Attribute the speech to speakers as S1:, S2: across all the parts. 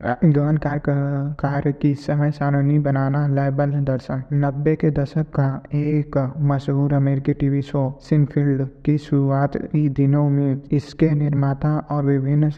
S1: गहन कार्य की समय सारणी बनाना लयबद्ध दर्शन। नब्बे के दशक का एक मशहूर अमेरिकी टीवी शो, सिनफील्ड, की शुरुआत ही दिनों में इसके निर्माता और विभिन्न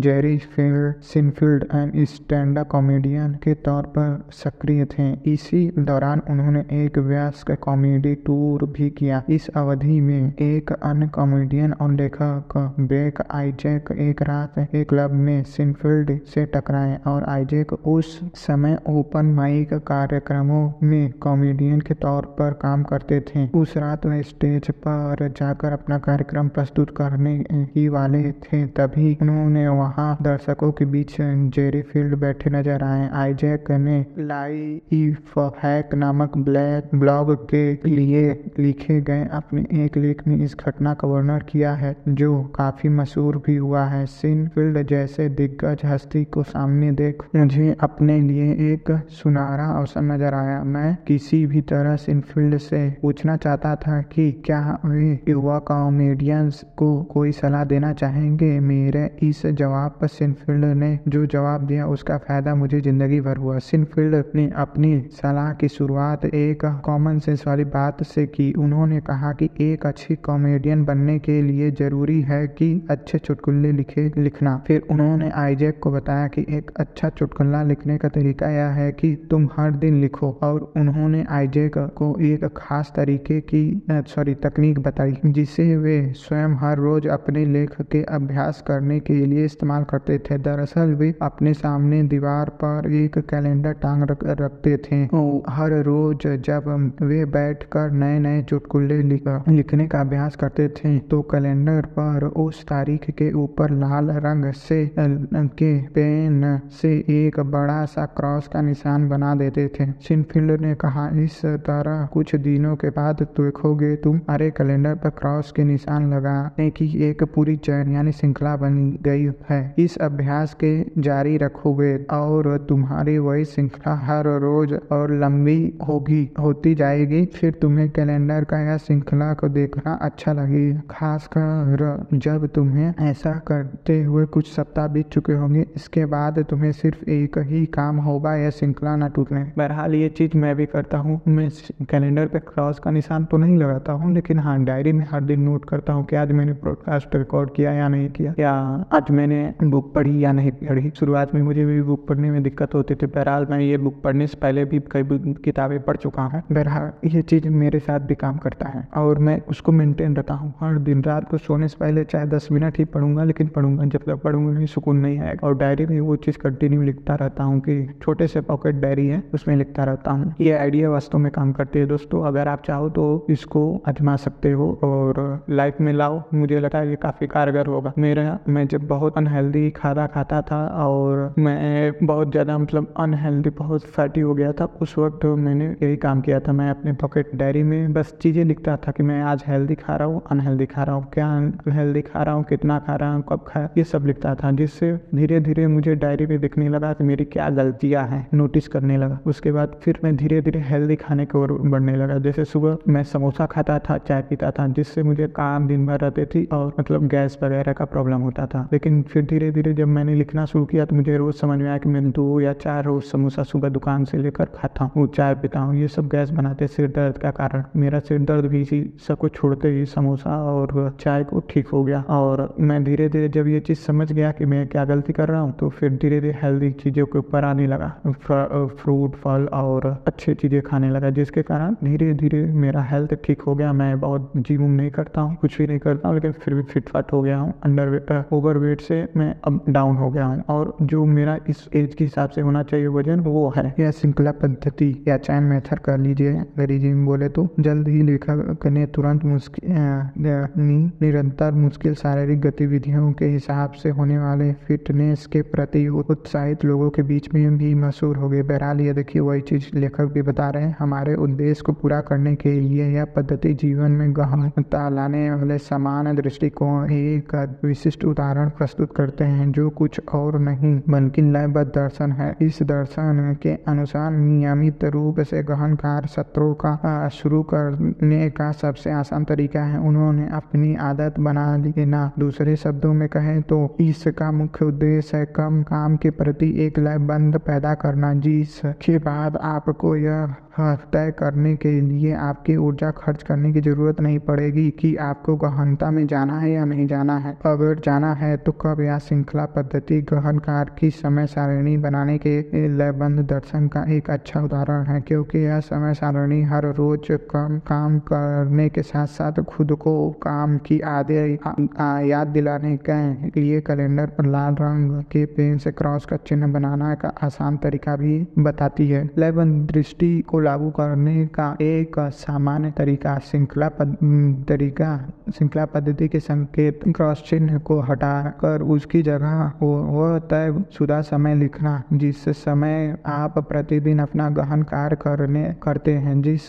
S1: Jerry Field, Seinfeld and stand comedian के तौर पर सक्रिय थे। इसी दौरान उन्होंने एक व्यस्क कॉमेडी टूर भी किया। इस अवधि में एक अन्य कॉमेडियन और लेखक ब्रेक आइजैक, एक रात एक क्लब में सिनफील्ड से टकराए और आइजैक उस समय ओपन माइक कार्यक्रमों में कॉमेडियन के तौर पर काम करते थे। उस रात वह स्टेज पर जाकर अपना कार्यक्रम प्रस्तुत करने ही वाले थे, तभी उन्होंने वहाँ दर्शकों के बीच जेरी फ़ील्ड बैठे नज़र आए। आइजैक ने लाइफ हैक नामक ब्लैक ब्लॉग के लिए लिखे गए अपने एक लेख में इस घटना का वर्णन किया है, जो काफ़ी मशहूर भी हुआ है। सिनफील्ड जैसे दिग्गज हस्ती को सामने देख, मुझे अपने लिए एक सुनहरा अवसर नज़र आया। मैं किसी भी तरह सिनफील्ड से पूछना चाहता था कि क्या वे युवा कॉमेडियंस को कोई सलाह देना चाहेंगे? मेरे इस जवाब पर सिनफील्ड ने जो जवाब दिया, उसका फ़ायदा मुझे ज़िंदगी भर हुआ। सिनफील्ड ने अपनी सलाह की शुरुआत एक कॉमन सेंस वाली बात से की। उन्होंने कहा कि एक अच्छी कॉमेडियन बनने के लिए ज़रूरी है कि अच्छे चुटकुल्ले लिखे, लिखना। फिर उन्होंने आइजैक को बताया कि एक अच्छा चुटकुला लिखने का तरीका यह है कि तुम हर दिन लिखो और उन्होंने आईजे को एक खास तरीके की सॉरी तकनीक बताई जिसे वे स्वयं हर रोज अपने लेख के अभ्यास करने के लिए इस्तेमाल करते थे। दरअसल वे अपने सामने दीवार पर एक कैलेंडर टांग रख, रखते थे। हर रोज जब वे बैठकर नए नए चुटकुले लिख, लिखने का अभ्यास करते थे तो कैलेंडर पर उस तारीख के ऊपर लाल रंग से के पेन से एक बड़ा सा क्रॉस का निशान बना देते थे। सिनफील्ड ने कहा, इस तरह कुछ दिनों के बाद देखोगे तुम अरे कैलेंडर पर क्रॉस के निशान लगाने की एक पूरी चैन यानी श्रृंखला बन गई है। इस अभ्यास के जारी रखोगे और तुम्हारी वही श्रृंखला हर रोज और लंबी होगी, होती जाएगी। फिर तुम्हें कैलेंडर का यह श्रृंखला को देखना अच्छा लगेगा खासकर जब तुम्हें ऐसा करते हुए कुछ सप्ताह बीत चुके होंगे, इसके बाद तुम्हें सिर्फ़ एक ही काम होगा या श्रृंखला न टूटने। बहरहाल, ये चीज़ मैं भी करता हूँ। मैं कैलेंडर पे क्रॉस का निशान तो नहीं लगाता हूँ, लेकिन हाँ डायरी में हर दिन नोट करता हूँ कि आज मैंने ब्रॉडकास्ट रिकॉर्ड किया या नहीं किया। या आज मैंने बुक पढ़ी या नहीं पढ़ी? शुरुआत में मुझे भी बुक पढ़ने में दिक्कत होती थी। बहरहाल, मैं ये बुक पढ़ने से पहले भी कई किताबें पढ़ चुका हूँ। बहरहाल, ये चीज़ मेरे साथ भी काम करता है और मैं उसको मेंटेन रखता हूँ। हर दिन रात को सोने से पहले चाहे दस मिनट ही पढ़ूँगा, लेकिन पढ़ूँगा, जब तक पढ़ूँगा सुकून नहीं आएगा। और डायरी में वो चीज़ कंटिन्यू लिखता रहता हूँ कि छोटे से पॉकेट डायरी है, उसमें लिखता रहता हूँ। ये आइडिया वास्तव में काम करती है दोस्तों। अगर आप चाहो तो इसको आजमा सकते हो और लाइफ में लाओ। मुझे लगता है ये काफ़ी कारगर होगा। मेरा, मैं जब बहुत अनहेल्दी खाना खाता था और मैं बहुत ज़्यादा मतलब अनहेल्दी बहुत फैटी हो गया था, उस वक्त मैंने यही काम किया था। मैं अपने पॉकेट डायरी में बस चीज़ें लिखता था कि मैं आज हेल्दी खा रहा हूँ अनहेल्दी खा रहा हूँ, क्या हेल्दी खा रहा हूँ, कितना खा रहा हूँ, कब खाया ये सब लिखता था, जिससे धीरे धीरे मुझे डायरी में दिखने लगा कि मेरी क्या गलतियाँ हैं, नोटिस करने लगा। उसके बाद फिर मैं धीरे धीरे हेल्दी खाने की ओर बढ़ने लगा। जैसे सुबह मैं समोसा खाता था, चाय पीता था, जिससे मुझे काम दिन भर रहते थी और मतलब गैस वगैरह का प्रॉब्लम होता था। लेकिन फिर धीरे धीरे जब मैंने लिखना शुरू किया तो मुझे रोज समझ में आया कि मैं दो या चार रोज समोसा सुबह दुकान से लेकर खाता हूँ चाय पीता हूँ। ये सब गैस बनाते सिर दर्द का कारण। मेरा सिर दर्द भी इसी सब कुछ छोड़ते ही समोसा और चाय को ठीक हो गया। और मैं धीरे धीरे जब ये चीज़ समझ गया कि मैं क्या गलती कर रहा हूँ तो फिर धीरे धीरे हेल्दी चीज़ों के ऊपर आने लगा। फ्रूट फल और अच्छी चीज़ें खाने लगा, जिसके कारण धीरे धीरे मेरा हेल्थ ठीक हो गया। मैं बहुत जिम नहीं करता हूँ, कुछ भी नहीं करता हूँ, लेकिन फिर भी फिट फाट हो गया हूँ। अंडर ओवर वेट से मैं अब डाउन हो गया हूँ। और जो मेरा इस एज के हिसाब से होना चाहिए वज़न, वो है। यह श्रृंखला पद्धति या चैन मेथड कर लीजिए। अंग्रेज़ी में बोले तो जल्द ही लेखा करने तुरंत मुश्किल निरंतर मुश्किल शारीरिक गतिविधियों के हिसाब से होने वाले फिटनेस के प्रति उत्साहित लोगों के बीच में भी मशहूर हो गए। बहरहाल, ये देखिए, वही चीज़ लेखक भी बता रहे हैं। हमारे उद्देश्य को पूरा करने के लिए यह पद्धति जीवन में गहनता लाने वाले समान दृष्टिकोण एक विशिष्ट उदाहरण प्रस्तुत करते हैं, जो कुछ और नहीं, बल्कि लयबद्ध दर्शन है। इस दर्शन के अनुसार नियमित रूप से गहन कार्य सत्रों का शुरू करने का सबसे आसान तरीका है। उन्होंने अपनी आदत बना लेना दूसरे शब्दों में कहें तो इसका मुख्य उद्देश्य है कम काम के प्रति एक लयबंध पैदा करना जिसके बाद आपको यह तय करने के लिए आपकी ऊर्जा खर्च करने की ज़रूरत नहीं पड़ेगी कि आपको गहनता में जाना है या नहीं जाना है। अगर जाना है तो कब या श्रृंखला पद्धति गहन कार की समय सारणी बनाने के लयबंध दर्शन का एक अच्छा उदाहरण है, क्योंकि यह समय सारणी हर रोज कम काम करने के साथ साथ खुद को काम की आदे याद दिलाने के लिए कैलेंडर पर लाल रंग के पेन से क्रॉस का चिन्ह बनाना का आसान तरीका भी बताती है। लयबंध दृष्टि को लागू करने का एक सामान्य तरीका, श्रृंखला तरीका, श्रृंखला पद्धति के संकेत, क्रॉस चिन्ह को हटाकर उसकी जगह वह तय शुदा समय लिखना, जिस समय आप प्रतिदिन अपना गहन कार्य करने, करते हैं, जिस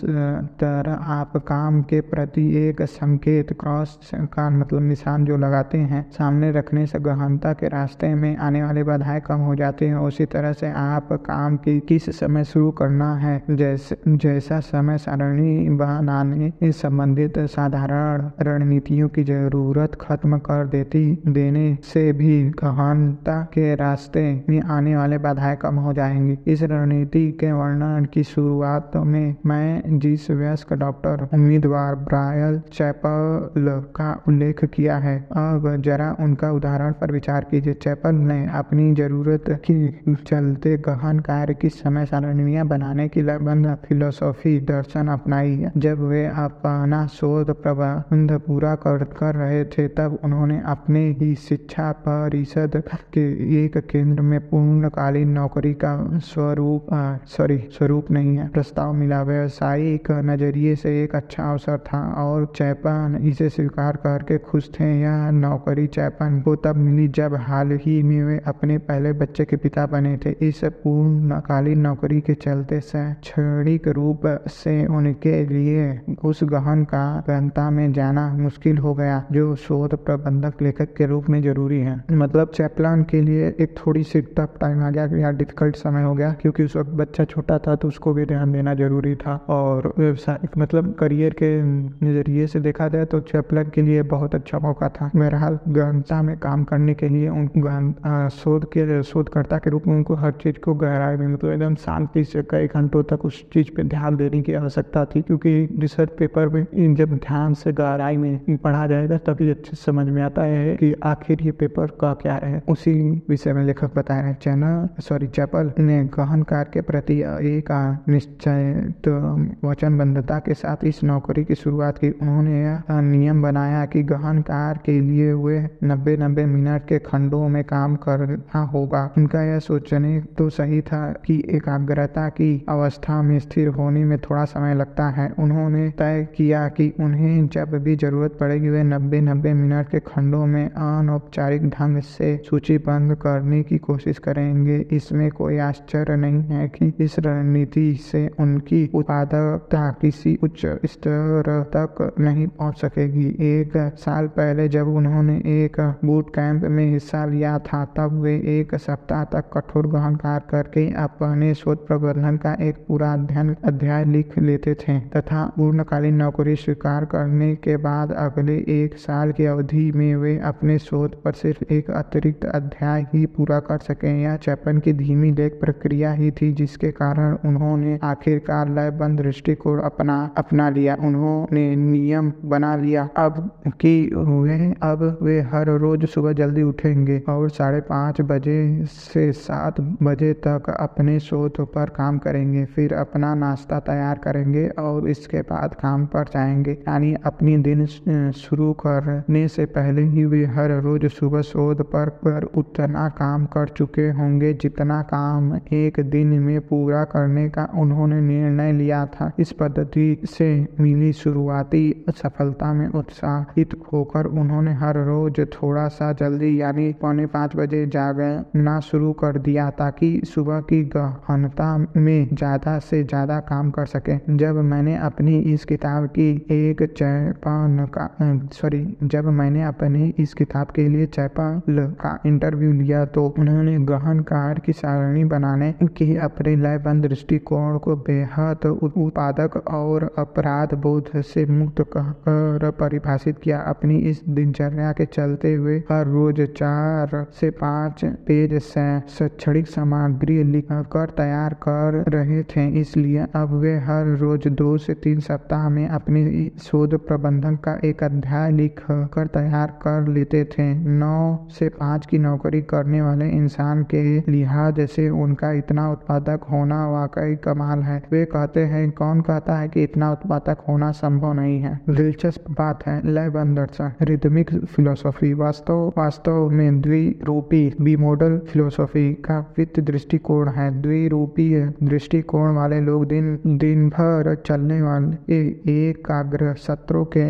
S1: तरह आप काम के प्रति एक संकेत, क्रॉस का मतलब निशान जो लगाते हैं, सामने रखने से गहनता के रास्ते में आने वाले बाधाएँ कम हो जाती हैं। उसी तरह से आप काम की किस समय शुरू करना है, जैसे जैसा समय सारणी बनाने संबंधित साधारण रणनीतियों की ज़रूरत खत्म कर देती, देने से भी गहनता के रास्ते में आने वाले बाधाएँ कम हो जाएँगी। इस रणनीति के वर्णन की शुरुआत में मैं जिस वयस्क डॉक्टर उम्मीदवार ब्रायल चैपल का उल्लेख किया है, अब जरा उनका उदाहरण पर विचार कीजिए। चैपल ने अपनी ज़रूरत की चलते गहन कार्य की समय सारणियाँ बनाने की लगभग फिलोसॉफी दर्शन अपनाई। जब वे अपना शोध प्रबंध पूरा कर कर रहे थे, तब उन्होंने अपने ही शिक्षा परिषद के एक केंद्र में पूर्णकालीन नौकरी का स्वरूप सॉरी स्वरूप नहीं है, प्रस्ताव मिला। व्यवसायिक नज़रिए से एक अच्छा अवसर था और चैपन इसे स्वीकार करके खुश थे। यह नौकरी चैपन को तब मिली जब हाल ही में वे अपने पहले बच्चे के पिता बने थे। इस पूर्णकालीन नौकरी के चलते रूप से उनके लिए उस गहन का गहनता में जाना मुश्किल हो गया, जो शोध प्रबंधक लेखक के रूप में ज़रूरी है। मतलब चैपलान के लिए एक थोड़ी सी टफ टाइम आ गया या डिफ़िकल्ट समय हो गया, क्योंकि उस वक्त बच्चा छोटा था तो उसको भी ध्यान देना ज़रूरी था। और व्यवसाय मतलब करियर के नज़रिए से देखा जाए तो चैपलन के लिए बहुत अच्छा मौका था। बहरहाल गहनता में काम करने के लिए उन शोध के, शोधकर्ता के रूप में उनको हर चीज़ को गहराई में मतलब एकदम शांति से कई घंटों तक उस चीज़ पे ध्यान देने की आवश्यकता थी, क्योंकि रिसर्च पेपर में जब ध्यान से गहराई में पढ़ा जाएगा, तभी अच्छे समझ में आता है कि आखिर ये पेपर का क्या है। उसी विषय में लेखक बता रहे चैनल सॉरी चैपल ने गहन कार्य के प्रति एक निश्चय तो वचनबद्धता के साथ इस नौकरी की शुरुआत की। उन्होंने यह नियम बनाया कि गहन कार्य के लिए हुए नब्बे नब्बे मिनट के खंडों में काम करना होगा। उनका यह सोचने तो सही था कि एकाग्रता की अवस्था में स्थिर होने में थोड़ा समय लगता है। उन्होंने तय किया कि उन्हें जब भी ज़रूरत पड़ेगी, वे नब्बे नब्बे मिनट के खंडों में अनौपचारिक ढंग से सूचीबद्ध करने की कोशिश करेंगे। इसमें कोई आश्चर्य नहीं है कि इस रणनीति से उनकी उत्पादकता किसी उच्च स्तर तक नहीं पहुँच सकेगी। एक साल पहले जब उन्होंने एक बूट कैंप में हिस्सा लिया था, तब वे एक सप्ताह तक कठोर गहन कार्य करके अपने शोध प्रबंधन का एक पूरा अध्ययन, अध्याय लिख लेते थे तथा पूर्णकालीन नौकरी स्वीकार करने के बाद अगले एक साल की अवधि में वे अपने शोध पर सिर्फ़ एक अतिरिक्त अध्याय ही पूरा कर सके यह चैपन की धीमी लेख प्रक्रिया ही थी जिसके कारण उन्होंने आखिरकार लयबंद दृष्टिकोण अपना अपना लिया। उन्होंने नियम बना लिया। अब कि वे, अब वे हर रोज सुबह जल्दी उठेंगे और साढ़े पाँच बजे से सात बजे तक अपने शोध पर काम करेंगे। फिर अपना नाश्ता तैयार करेंगे और इसके बाद काम पर जाएँगे। यानी अपनी दिन शुरू करने से पहले ही वे हर रोज सुबह शोध पर, पर उतना काम कर चुके होंगे जितना काम एक दिन में पूरा करने का उन्होंने निर्णय लिया था। इस पद्धति से मिली शुरुआती सफलता में उत्साहित होकर उन्होंने हर रोज थोड़ा सा जल्दी यानी पौने पाँच बजे जागना शुरू कर दिया ताकि सुबह की गहनता में ज़्यादा से ज़्यादा काम कर सके। जब मैंने अपनी इस किताब की एक चैपन का सॉरी जब मैंने अपनी इस किताब के लिए चैपल का इंटरव्यू लिया तो उन्होंने गहन कार की सारणी बनाने की अपने लयबंद दृष्टिकोण को बेहद उत्पादक और अपराध बोध से मुक्त कर परिभाषित किया। अपनी इस दिनचर्या के चलते हुए हर रोज चार से पाँच पेज शैक्षणिक सामग्री लिख कर तैयार कर रहे थे। इसलिए अब वे हर रोज दो से तीन सप्ताह में अपने शोध प्रबंधन का एक अध्याय लिख कर तैयार कर लेते थे। नौ से पाँच की नौकरी करने वाले इंसान के लिहाज से उनका इतना उत्पादक होना वाकई कमाल है। वे कहते हैं, कौन कहता है कि इतना उत्पादक होना संभव नहीं है? दिलचस्प बात है लय दर्शन रिदमिक फिलोसॉफी वास्तव वास्तव में द्विरूपी बी मॉडल फिलोसॉफी का वित्त दृष्टिकोण है। द्विरूपीय दृष्टिकोण वाले लोग दिन दिन भर चलने वाले एकाग्र सत्रों के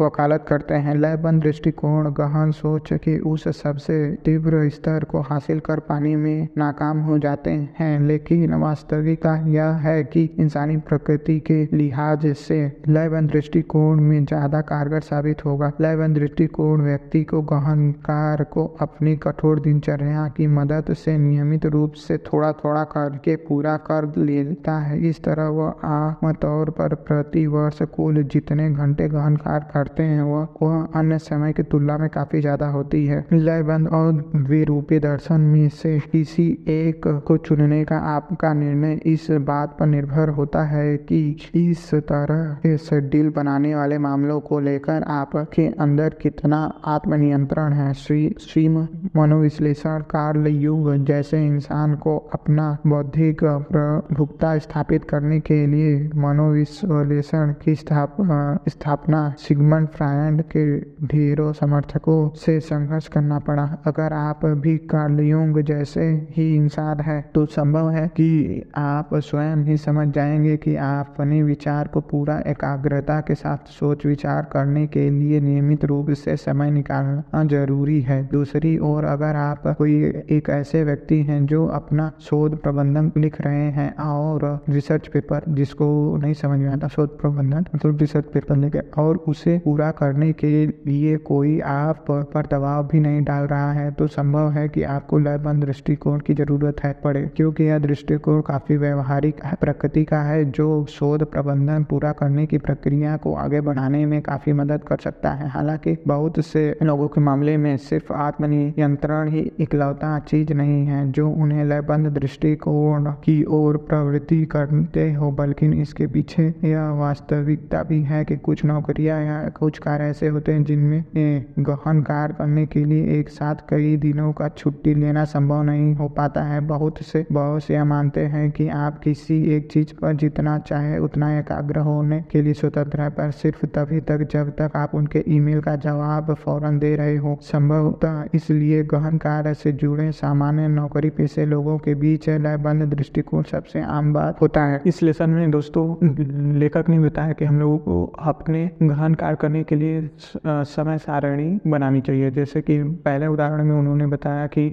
S1: वकालत करते हैं। लयबंद दृष्टिकोण गहन सोच के उस सबसे तीव्र स्तर को हासिल कर पाने में नाकाम हो जाते हैं। लेकिन वास्तविकता यह है कि इंसानी प्रकृति के लिहाज से लयबंद दृष्टिकोण में ज़्यादा कारगर साबित होगा। लयबंद दृष्टिकोण व्यक्ति को गहन कार को अपनी कठोर दिनचर्या की मदद से नियमित रूप से थोड़ा थोड़ा करके पूरा कर लेता है। इस तरह वह आम तौर पर प्रति वर्ष कुल जितने घंटे गहन कार्य करते हैं, वह वह अन्य समय की तुलना में काफ़ी ज़्यादा होती है। लयबंद और द्विरूपी दर्शन में से किसी एक को चुनने का आपका निर्णय इस बात पर निर्भर होता है कि इस तरह से डील बनाने वाले मामलों को लेकर आपके अंदर कितना आत्मनियंत्रण है। श्री श्री मनोविश्लेषण कार्ल युग जैसे इंसान को अपना बौद्धिक प्रभुता स्थापित करने के लिए मनोविश्लेषण की स्थापना सिगमंड फ्रायड के ढेरों समर्थकों से संघर्ष करना पड़ा। अगर आप भी कार्ल जैसे ही इंसान है तो संभव है कि आप स्वयं ही समझ जाएँगे कि आप अपने विचार को पूरा एकाग्रता के साथ सोच विचार करने के लिए नियमित रूप से समय निकालना ज़रूरी है। दूसरी ओर, अगर आप कोई एक ऐसे व्यक्ति हैं जो अपना शोध प्रबंधन लिख रहे हैं और रिसर्च पेपर जिसको नहीं समझ में आता, शोध प्रबंधन मतलब रिसर्च पेपर लिखे और उसे पूरा करने के लिए कोई आप पर दबाव भी नहीं डाल रहा है। तो संभव है कि आपको लयबंद दृष्टिकोण की ज़रूरत है पड़े, क्योंकि यह दृष्टिकोण काफ़ी व्यवहारिक प्रकृति का है, जो शोध प्रबंधन पूरा करने की प्रक्रिया को आगे बढ़ाने में काफ़ी मदद कर सकता है। हालाँकि बहुत से लोगों के मामले में सिर्फ़ आत्मनियंत्रण ही इकलौता चीज़ नहीं है, जो उन्हें लयबंद दृष्टिकोण की ओर प्रवृत्ति करते हो, बल्कि इसके पीछे यह वास्तविकता भी है कि कुछ नौकरियाँ या कुछ कार्य ऐसे होते हैं जिनमें गहन कार्य करने के लिए एक साथ कई दिनों का छुट्टी लेना संभव नहीं हो पाता है। बहुत से बहुत से मानते हैं कि आप किसी एक चीज़ पर जितना चाहे उतना एकाग्र होने के लिए स्वतंत्र है, पर सिर्फ़ तभी तक जब तक आप उनके ईमेल का जवाब फ़ौरन दे रहे हो। संभवतः इसलिए गहन कार्य से जुड़े सामान्य नौकरी पेशे लोगों के बीच लयबंद दृष्टिकोण सबसे आम बात होता है। इस लेसन में दोस्तों, लेखक ने बताया कि हम लोगों को अपने गहन कार्य करने के लिए समय सारणी बनानी चाहिए। जैसे कि पहले उदाहरण में उन्होंने बताया कि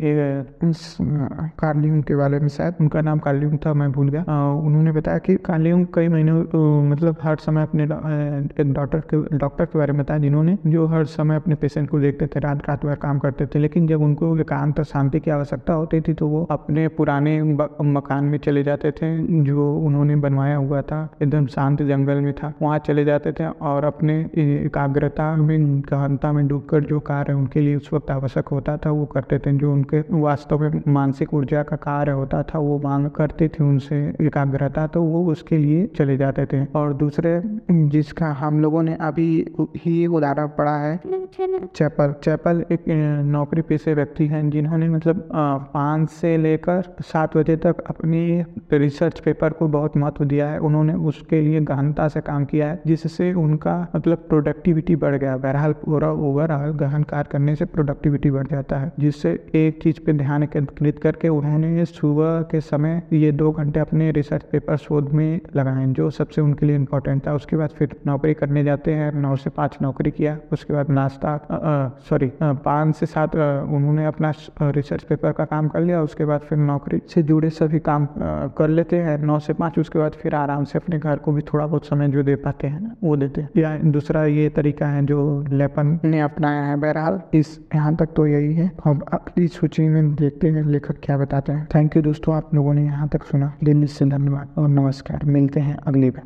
S1: कार्लिंग के बारे में शायद उनका नाम कार्लिंग था, मैं भूल गया। उन्होंने बताया कि कार्लिंग कई महीने मतलब हर समय अपने डॉक्टर के डॉक्टर के बारे में बताया, जिन्होंने जो हर समय अपने पेशेंट को देखते थे, रात रात भर काम करते थे। लेकिन जब उनको एकांत शांति की आवश्यकता होती थी तो वो अपने पुराने मकान में चले जाते थे। जो उन्होंने बनवाया हुआ था, एकदम शांत जंगल में था। वहाँ चले जाते थे और अपने एकाग्रता में गहनता में डूबकर जो कार्य उनके लिए उस वक्त आवश्यक होता था, वो करते थे। जो उनके वास्तव में मानसिक ऊर्जा का कार्य होता था, वो मांग करते थे उनसे एकाग्रता तो वो उसके लिए चले जाते थे। और दूसरे, जिसका हम लोगों ने अभी ही उदाहरण पढ़ा है, चैपल। चैपल एक नौकरी पेशे व्यक्ति हैं, जिन्होंने मतलब पाँच से लेकर सात बजे तक अपनी रिसर्च पेपर को बहुत महत्व दिया है उन्होंने उसके लिए गहनता से काम किया है जिससे उनका मतलब प्रोडक्टिविटी बढ़ गया। बहरहाल पूरा ओवरऑल गहन कार्य करने से प्रोडक्टिविटी बढ़ जाता है जिससे एक चीज़ पे ध्यान केंद्रित करके उन्होंने सुबह के समय ये दो घंटे अपने रिसर्च पेपर शोध में लगाए जो सबसे उनके लिए इम्पोर्टेंट था। उसके बाद फिर नौकरी करने जाते हैं नौ से पाँच नौकरी किया उसके बाद नाश्ता सॉरी पाँच से सात उन्होंने अपना रिसर्च पेपर का काम कर लिया उसके बाद फिर नौकरी से जुड़े सभी काम आ, कर लेते हैं नौ से पाँच, उसके बाद फिर आराम से अपने घर को भी थोड़ा बहुत समय जो दे पाते हैं ना, वो देते हैं। या दूसरा ये तरीका है जो लेपन ने अपनाया है बहरहाल, इस यहाँ तक तो यही है। अब अगली सूची में देखते हैं लेखक क्या बताते हैं। थैंक यू दोस्तों, आप लोगों ने यहाँ तक सुना। दिल्ली से धन्यवाद और नमस्कार। मिलते हैं अगली बार।